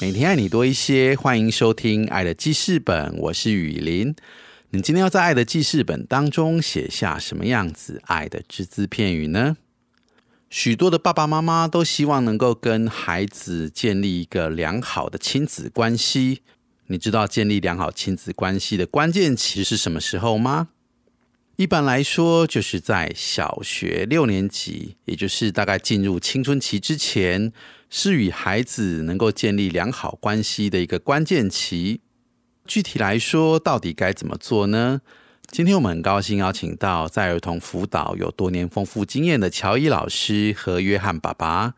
每天爱你多一些，欢迎收听《爱的记事本》，我是雨林。你今天要在《爱的记事本》当中写下什么样子爱的只字片语呢？许多的爸爸妈妈都希望能够跟孩子建立一个良好的亲子关系。你知道建立良好亲子关系的关键期是什么时候吗？一般来说，就是在小学六年级，也就是大概进入青春期之前，是与孩子能够建立良好关系的一个关键期。具体来说，到底该怎么做呢？今天我们很高兴邀请到在儿童辅导有多年丰富经验的乔伊老师和约翰爸爸。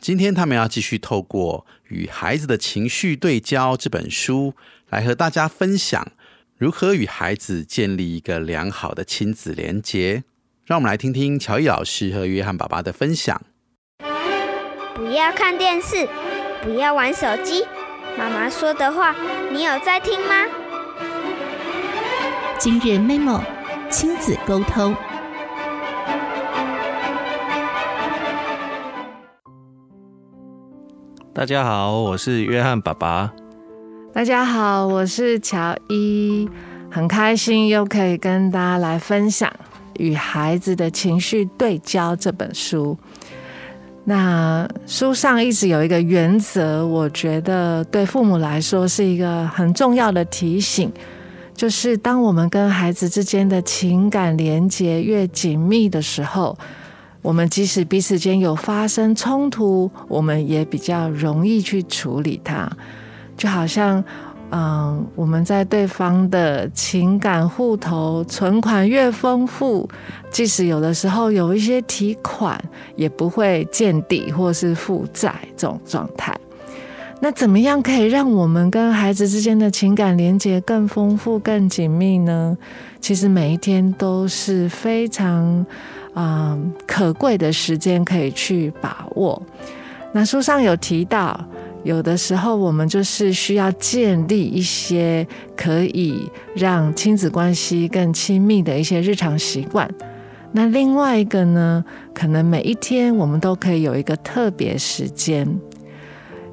今天他们要继续透过《与孩子的情绪对焦》这本书，来和大家分享如何与孩子建立一个良好的亲子连结。让我们来听听乔伊老师和约翰爸爸的分享。不要看电视，不要玩手机。妈妈说的话，你有在听吗？今日 memo 亲子沟通。大家好，我是约翰爸爸。大家好，我是乔伊，很开心又可以跟大家来分享《与孩子的情绪对焦》这本书。那书上一直有一个原则，我觉得对父母来说是一个很重要的提醒，就是当我们跟孩子之间的情感连接越紧密的时候。我们即使彼此间有发生冲突，我们也比较容易去处理它。就好像，嗯，我们在对方的情感户头存款越丰富，即使有的时候有一些提款，也不会见底或是负债这种状态。那怎么样可以让我们跟孩子之间的情感连接更丰富、更紧密呢？其实每一天都是非常。啊，可贵的时间可以去把握。那书上有提到，有的时候我们就是需要建立一些可以让亲子关系更亲密的一些日常习惯。那另外一个呢，可能每一天我们都可以有一个特别时间。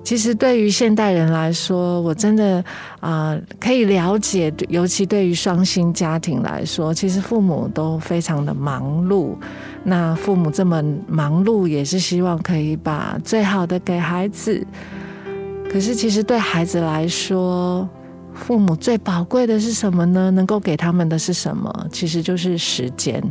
其实对于现代人来说，我真的啊可以了解，尤其对于双薪家庭来说，其实父母都非常的忙碌。那父母这么忙碌，也是希望可以把最好的给孩子。可是其实对孩子来说，父母最宝贵的是什么呢？能够给他们的是什么？其实就是时间，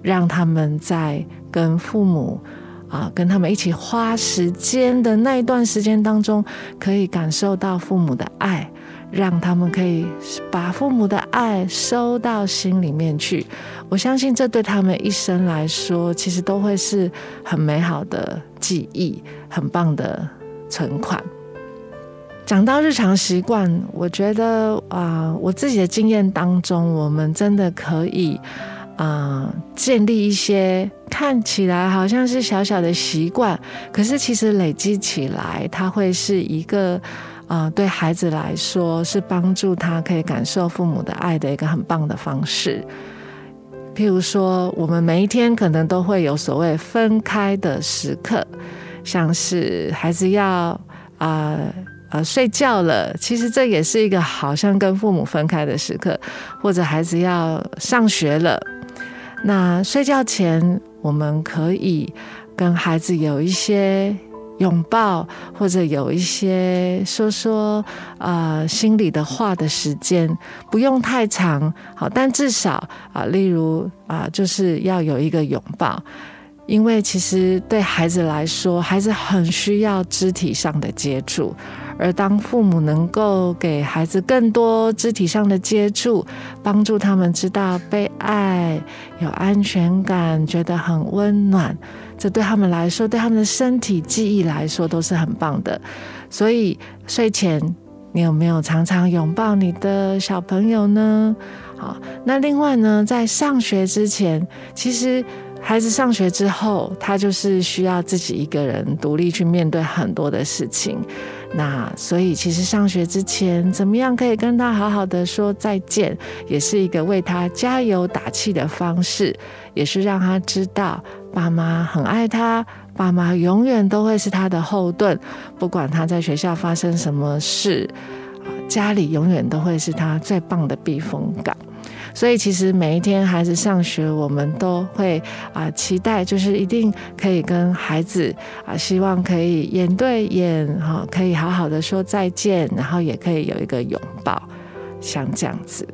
让他们在跟父母。啊，跟他们一起花时间的那一段时间当中，可以感受到父母的爱，让他们可以把父母的爱收到心里面去。我相信这对他们一生来说，其实都会是很美好的记忆，很棒的存款。讲到日常习惯，我觉得啊，我自己的经验当中，我们真的可以。啊，建立一些看起来好像是小小的习惯，可是其实累积起来，它会是一个啊，对孩子来说是帮助他可以感受父母的爱的一个很棒的方式。譬如说，我们每一天可能都会有所谓分开的时刻，像是孩子要啊呃睡觉了，其实这也是一个好像跟父母分开的时刻，或者孩子要上学了。那睡觉前，我们可以跟孩子有一些拥抱，或者有一些说说啊心里的话的时间，不用太长，好，但至少啊，例如啊，就是要有一个拥抱，因为其实对孩子来说，孩子很需要肢体上的接触。而当父母能够给孩子更多肢体上的接触，帮助他们知道被爱、有安全感、觉得很温暖，这对他们来说，对他们的身体记忆来说都是很棒的。所以睡前你有没有常常拥抱你的小朋友呢？好，那另外呢，在上学之前，其实孩子上学之后，他就是需要自己一个人独立去面对很多的事情。那所以，其实上学之前，怎么样可以跟他好好的说再见，也是一个为他加油打气的方式，也是让他知道爸妈很爱他，爸妈永远都会是他的后盾，不管他在学校发生什么事，家里永远都会是他最棒的避风港。所以，其实每一天孩子上学，我们都会啊期待，就是一定可以跟孩子啊，希望可以眼对眼哈，可以好好的说再见，然后也可以有一个拥抱，像这样子。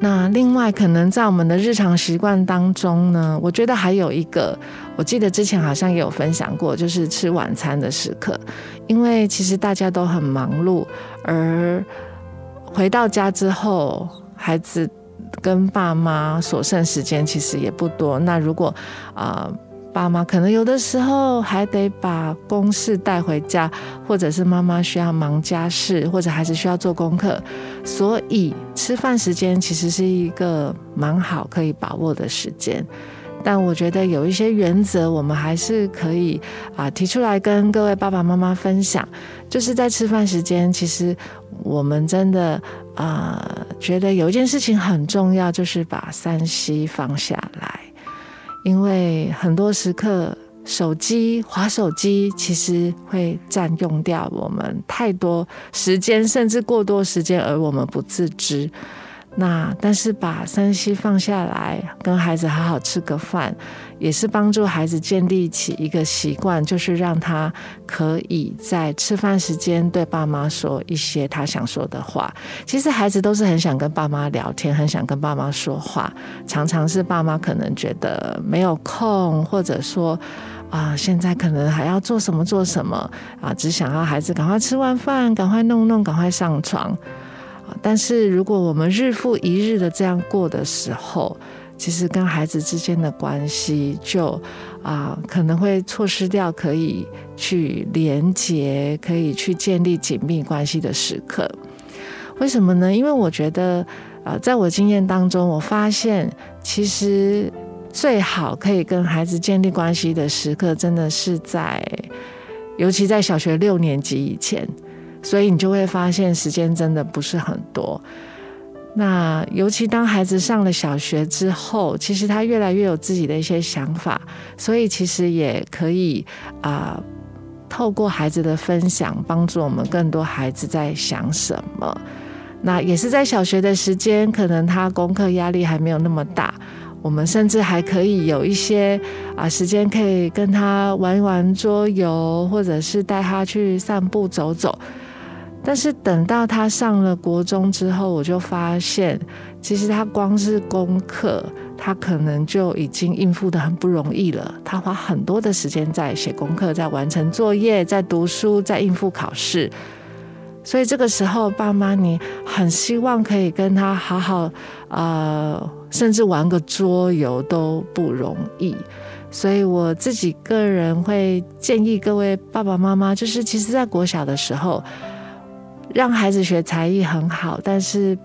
那另外，可能在我们的日常习惯当中呢，我觉得还有一个，我记得之前好像也有分享过，就是吃晚餐的时刻，因为其实大家都很忙碌，而回到家之后，孩子。跟爸妈所剩时间其实也不多。那如果啊，爸妈可能有的时候还得把公事带回家，或者是妈妈需要忙家事，或者孩子需要做功课，所以吃饭时间其实是一个蛮好可以把握的时间。但我觉得有一些原则，我们还是可以啊提出来跟各位爸爸妈妈分享。就是在吃饭时间，其实我们真的啊觉得有一件事情很重要，就是把三 C 放下来，因为很多时刻手机划手机，其实会占用掉我们太多时间，甚至过多时间，而我们不自知。那但是把三 C 放下来，跟孩子好好吃个饭，也是帮助孩子建立起一个习惯，就是让他可以在吃饭时间对爸妈说一些他想说的话。其实孩子都是很想跟爸妈聊天，很想跟爸妈说话，常常是爸妈可能觉得没有空，或者说啊现在可能还要做什么做什么啊，只想要孩子赶快吃完饭，赶快弄弄，赶快上床。但是，如果我们日复一日的这样过的时候，其实跟孩子之间的关系就啊，可能会错失掉可以去连接、可以去建立紧密关系的时刻。为什么呢？因为我觉得，呃，在我经验当中，我发现其实最好可以跟孩子建立关系的时刻，真的是在，尤其在小学六年级以前。所以你就会发现时间真的不是很多。那尤其当孩子上了小学之后，其实他越来越有自己的一些想法，所以其实也可以啊，透过孩子的分享，帮助我们更多孩子在想什么。那也是在小学的时间，可能他功课压力还没有那么大，我们甚至还可以有一些啊时间可以跟他玩一玩桌游，或者是带他去散步走走。但是等到他上了国中之后，我就发现，其实他光是功课，他可能就已经应付的很不容易了。他花很多的时间在写功课，在完成作业，在读书，在应付考试。所以这个时候，爸妈你很希望可以跟他好好，呃，甚至玩个桌游都不容易。所以我自己个人会建议各位爸爸妈妈，就是其实在国小的时候。让孩子学才艺很好，但是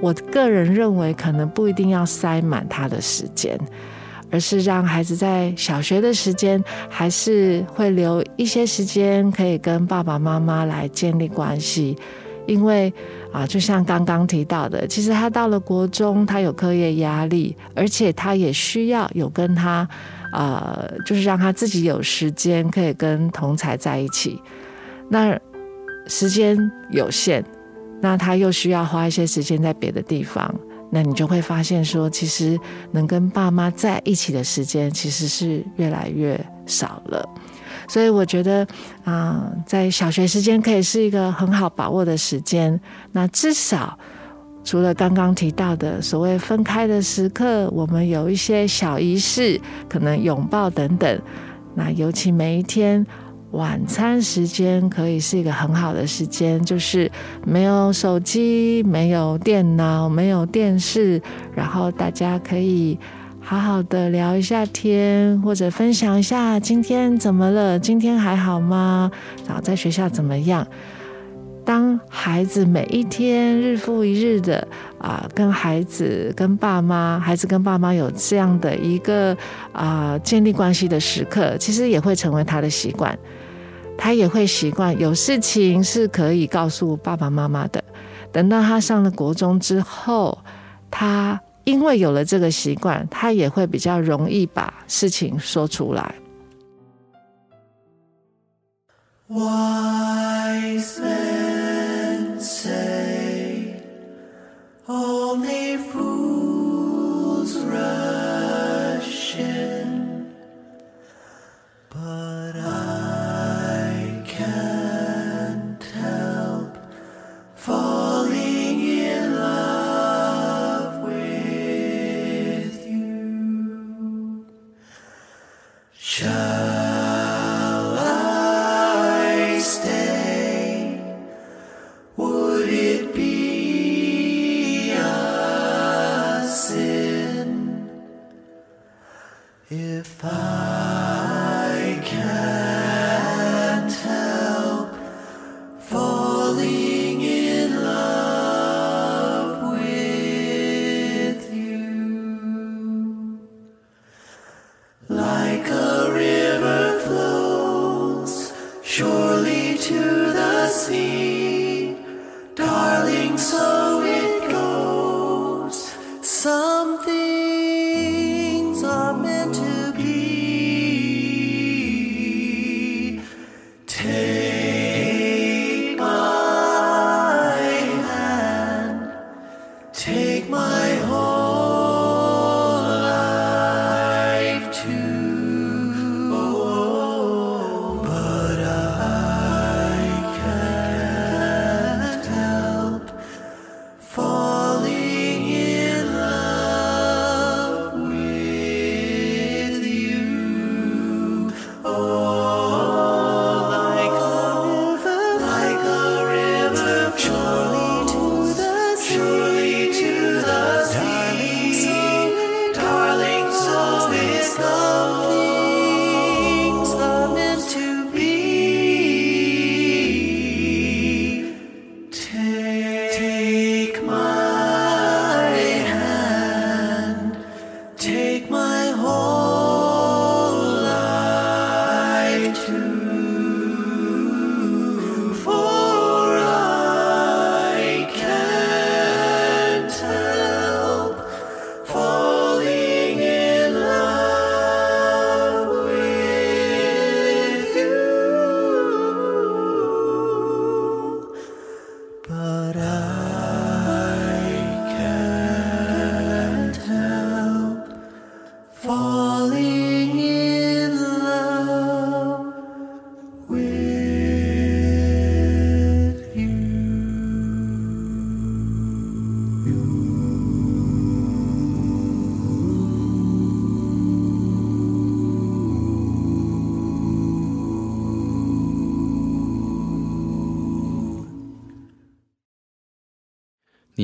我个人认为，可能不一定要塞满他的时间，而是让孩子在小学的时间，还是会留一些时间可以跟爸爸妈妈来建立关系。因为啊，就像刚刚提到的，其实他到了国中，他有课业压力，而且他也需要有跟他啊，就是让他自己有时间可以跟同才在一起。那时间有限，那他又需要花一些时间在别的地方，那你就会发现说，其实能跟爸妈在一起的时间其实是越来越少了。所以我觉得啊，在小学时间可以是一个很好把握的时间。那至少除了刚刚提到的所谓分开的时刻，我们有一些小仪式，可能拥抱等等。那尤其每一天。晚餐时间可以是一个很好的时间，就是没有手机、没有电脑、没有电视，然后大家可以好好的聊一下天，或者分享一下今天怎么了，今天还好吗？然后在学校怎么样？当孩子每一天日复一日的啊，跟孩子、跟爸妈，孩子跟爸妈有这样的一个啊建立关系的时刻，其实也会成为他的习惯。他也会习惯有事情是可以告诉爸爸妈妈的。等到他上了国中之后，他因为有了这个习惯，他也会比较容易把事情说出来。Wise men say only fools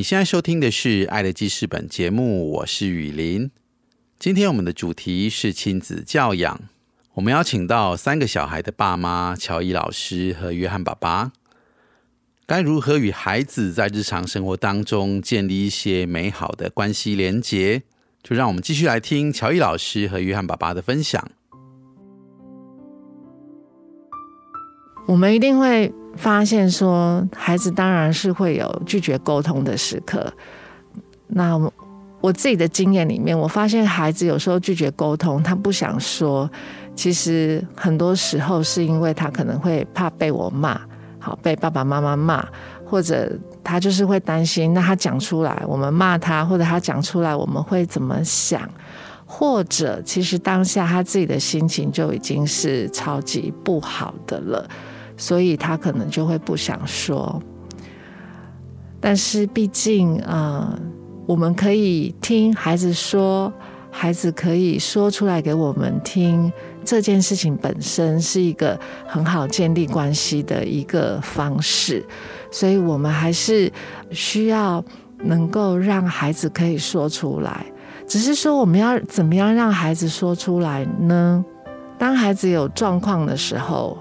你现在收听的是《爱的记事本》节目，我是雨林。今天我们的主题是亲子教养，我们邀请到三个小孩的爸妈乔伊老师和约翰爸爸，该如何与孩子在日常生活当中建立一些美好的关系连结？就让我们继续来听乔伊老师和约翰爸爸的分享。我们一定会发现说，孩子当然是会有拒绝沟通的时刻。那我自己的经验里面，我发现孩子有时候拒绝沟通，他不想说，其实很多时候是因为他可能会怕被我骂，好被爸爸妈妈骂，或者他就是会担心，那他讲出来，我们骂他，或者他讲出来，我们会怎么想？或者其实当下他自己的心情就已经是超级不好的了。所以他可能就会不想说，但是毕竟啊、呃，我们可以听孩子说，孩子可以说出来给我们听，这件事情本身是一个很好建立关系的一个方式，所以我们还是需要能够让孩子可以说出来。只是说我们要怎么样让孩子说出来呢？当孩子有状况的时候。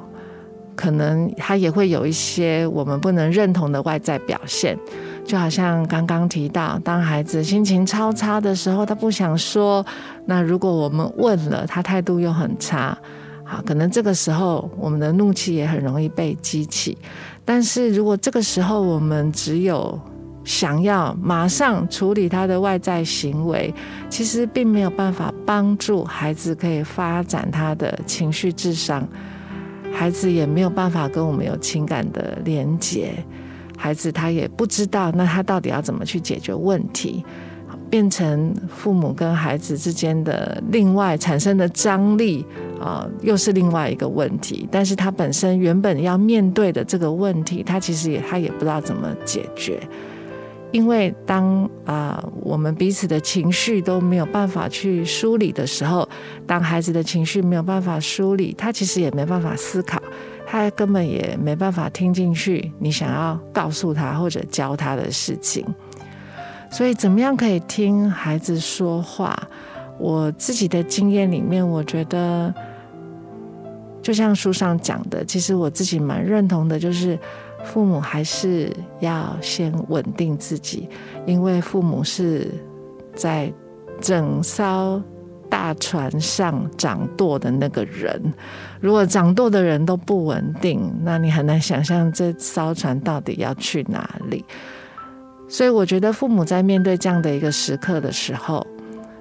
可能他也会有一些我们不能认同的外在表现，就好像刚刚提到，当孩子心情超差的时候，他不想说，那如果我们问了，他态度又很差，好，可能这个时候我们的怒气也很容易被激起。但是如果这个时候我们只有想要马上处理他的外在行为，其实并没有办法帮助孩子可以发展他的情绪智商。孩子也没有办法跟我们有情感的连接，孩子他也不知道，那他到底要怎么去解决问题，变成父母跟孩子之间的另外产生的张力啊，又是另外一个问题。但是他本身原本要面对的这个问题，他其实也他也不知道怎么解决。因为当啊我们彼此的情绪都没有办法去梳理的时候，当孩子的情绪没有办法梳理，他其实也没办法思考，他根本也没办法听进去你想要告诉他或者教他的事情。所以，怎么样可以听孩子说话？我自己的经验里面，我觉得就像书上讲的，其实我自己蛮认同的，就是。父母还是要先稳定自己，因为父母是在整艘大船上掌舵的那个人。如果掌舵的人都不稳定，那你很难想象这艘船到底要去哪里。所以，我觉得父母在面对这样的一个时刻的时候，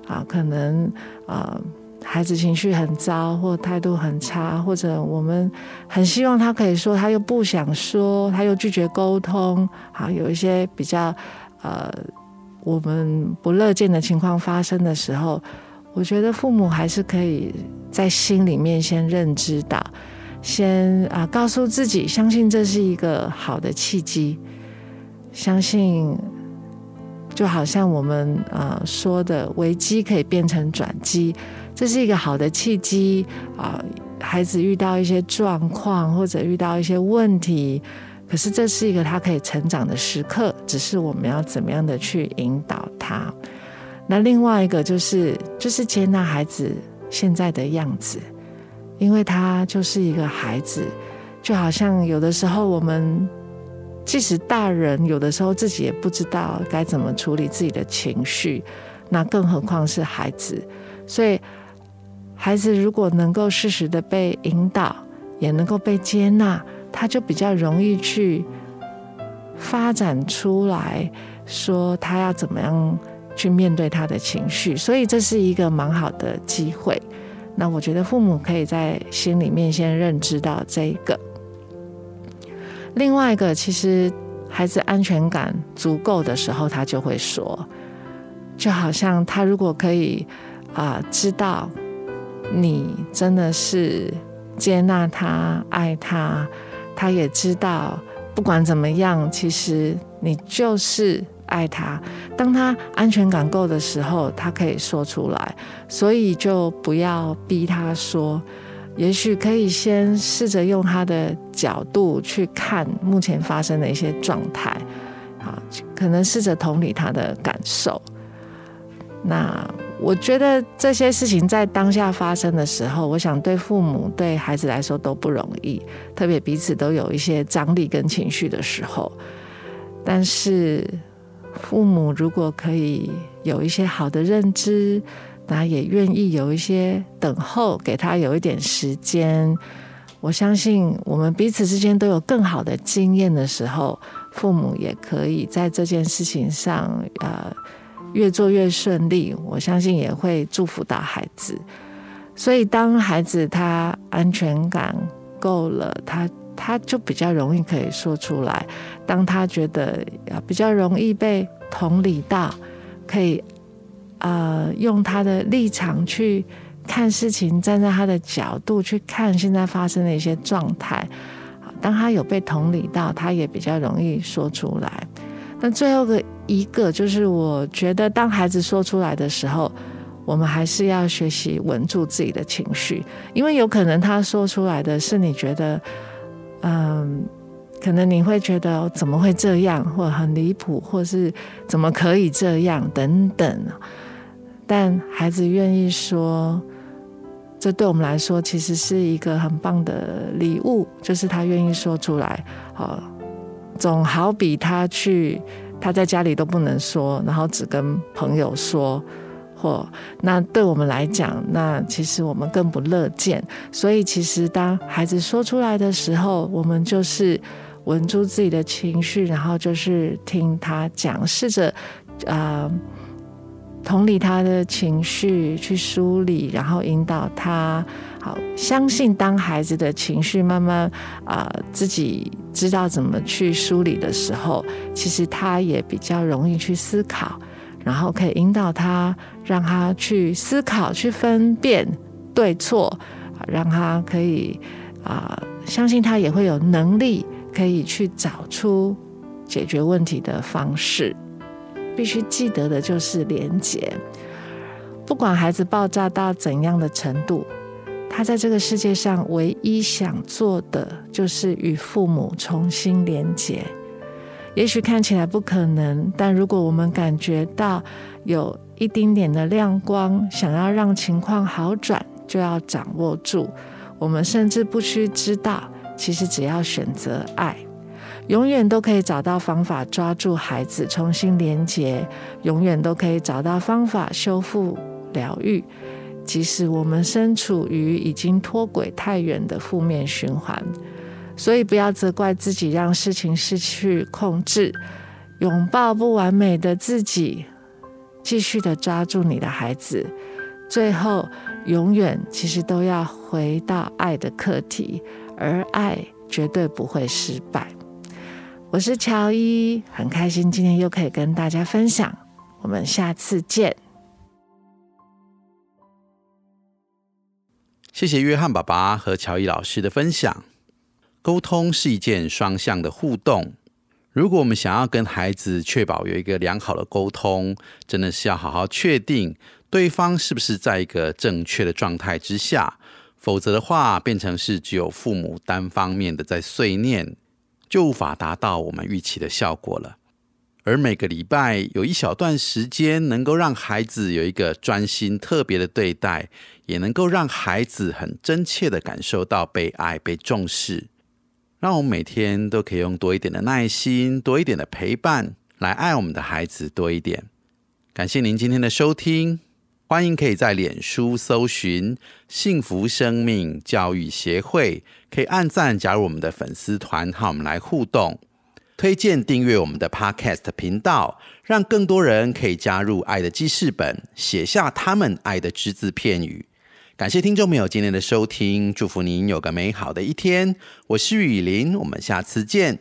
啊，可能啊。孩子情绪很糟，或态度很差，或者我们很希望他可以说，他又不想说，他又拒绝沟通，好，有一些比较呃我们不乐见的情况发生的时候，我觉得父母还是可以在心里面先认知到，先啊告诉自己，相信这是一个好的契机，相信就好像我们啊说的，危机可以变成转机。这是一个好的契机啊！孩子遇到一些状况或者遇到一些问题，可是这是一个他可以成长的时刻，只是我们要怎么样的去引导他。那另外一个就是，就是接纳孩子现在的样子，因为他就是一个孩子，就好像有的时候我们即使大人有的时候自己也不知道该怎么处理自己的情绪，那更何况是孩子，所以。孩子如果能够适时的被引导，也能够被接纳，他就比较容易去发展出来，说他要怎么样去面对他的情绪。所以这是一个蛮好的机会。那我觉得父母可以在心里面先认知到这一个。另外一个，其实孩子安全感足够的时候，他就会说，就好像他如果可以啊知道。你真的是接纳他、爱他，他也知道，不管怎么样，其实你就是爱他。当他安全感够的时候，他可以说出来，所以就不要逼他说。也许可以先试着用他的角度去看目前发生的一些状态，啊，可能试着同理他的感受。那。我觉得这些事情在当下发生的时候，我想对父母、对孩子来说都不容易，特别彼此都有一些张力跟情绪的时候。但是父母如果可以有一些好的认知，那也愿意有一些等候，给他有一点时间。我相信我们彼此之间都有更好的经验的时候，父母也可以在这件事情上，呃。越做越顺利，我相信也会祝福到孩子。所以，当孩子他安全感够了，他他就比较容易可以说出来。当他觉得比较容易被同理到，可以呃用他的立场去看事情，站在他的角度去看现在发生的一些状态。当他有被同理到，他也比较容易说出来。那最后的。一个就是，我觉得当孩子说出来的时候，我们还是要学习稳住自己的情绪，因为有可能他说出来的是你觉得，嗯，可能你会觉得怎么会这样，或很离谱，或是怎么可以这样等等。但孩子愿意说，这对我们来说其实是一个很棒的礼物，就是他愿意说出来，哦，总好比他去他在家里都不能说，然后只跟朋友说，或那对我们来讲，那其实我们更不乐见。所以其实当孩子说出来的时候，我们就是稳住自己的情绪，然后就是听他讲，试着啊。同理他的情绪，去梳理，然后引导他。相信当孩子的情绪慢慢啊自己知道怎么去梳理的时候，其实他也比较容易去思考，然后可以引导他，让他去思考、去分辨对错，让他可以啊相信他也会有能力可以去找出解决问题的方式。必须记得的就是连结。不管孩子爆炸到怎样的程度，他在这个世界上唯一想做的就是与父母重新连结。也许看起来不可能，但如果我们感觉到有一丁点的亮光，想要让情况好转，就要掌握住。我们甚至不需知道，其实只要选择爱。永远都可以找到方法抓住孩子，重新连结；永远都可以找到方法修复疗愈。即使我们身处于已经脱轨太远的负面循环，所以不要责怪自己让事情失去控制。拥抱不完美的自己，继续的抓住你的孩子，最后永远其实都要回到爱的课题，而爱绝对不会失败。我是乔伊，很开心今天又可以跟大家分享。我们下次见。谢谢约翰爸爸和乔伊老师的分享。沟通是一件双向的互动。如果我们想要跟孩子确保有一个良好的沟通，真的是要好好确定对方是不是在一个正确的状态之下，否则的话，变成是只有父母单方面的在碎念。就无法达到我们预期的效果了。而每个礼拜有一小段时间，能够让孩子有一个专心、特别的对待，也能够让孩子很真切的感受到被爱、被重视。让我们每天都可以用多一点的耐心、多一点的陪伴，来爱我们的孩子多一点。感谢您今天的收听。欢迎可以在脸书搜寻“幸福生命教育协会”，可以按赞加入我们的粉丝团，和我们来互动。推荐订阅我们的 Podcast 频道，让更多人可以加入爱的记事本，写下他们爱的只字片语。感谢听众朋友今天的收听，祝福您有个美好的一天。我是雨林，我们下次见。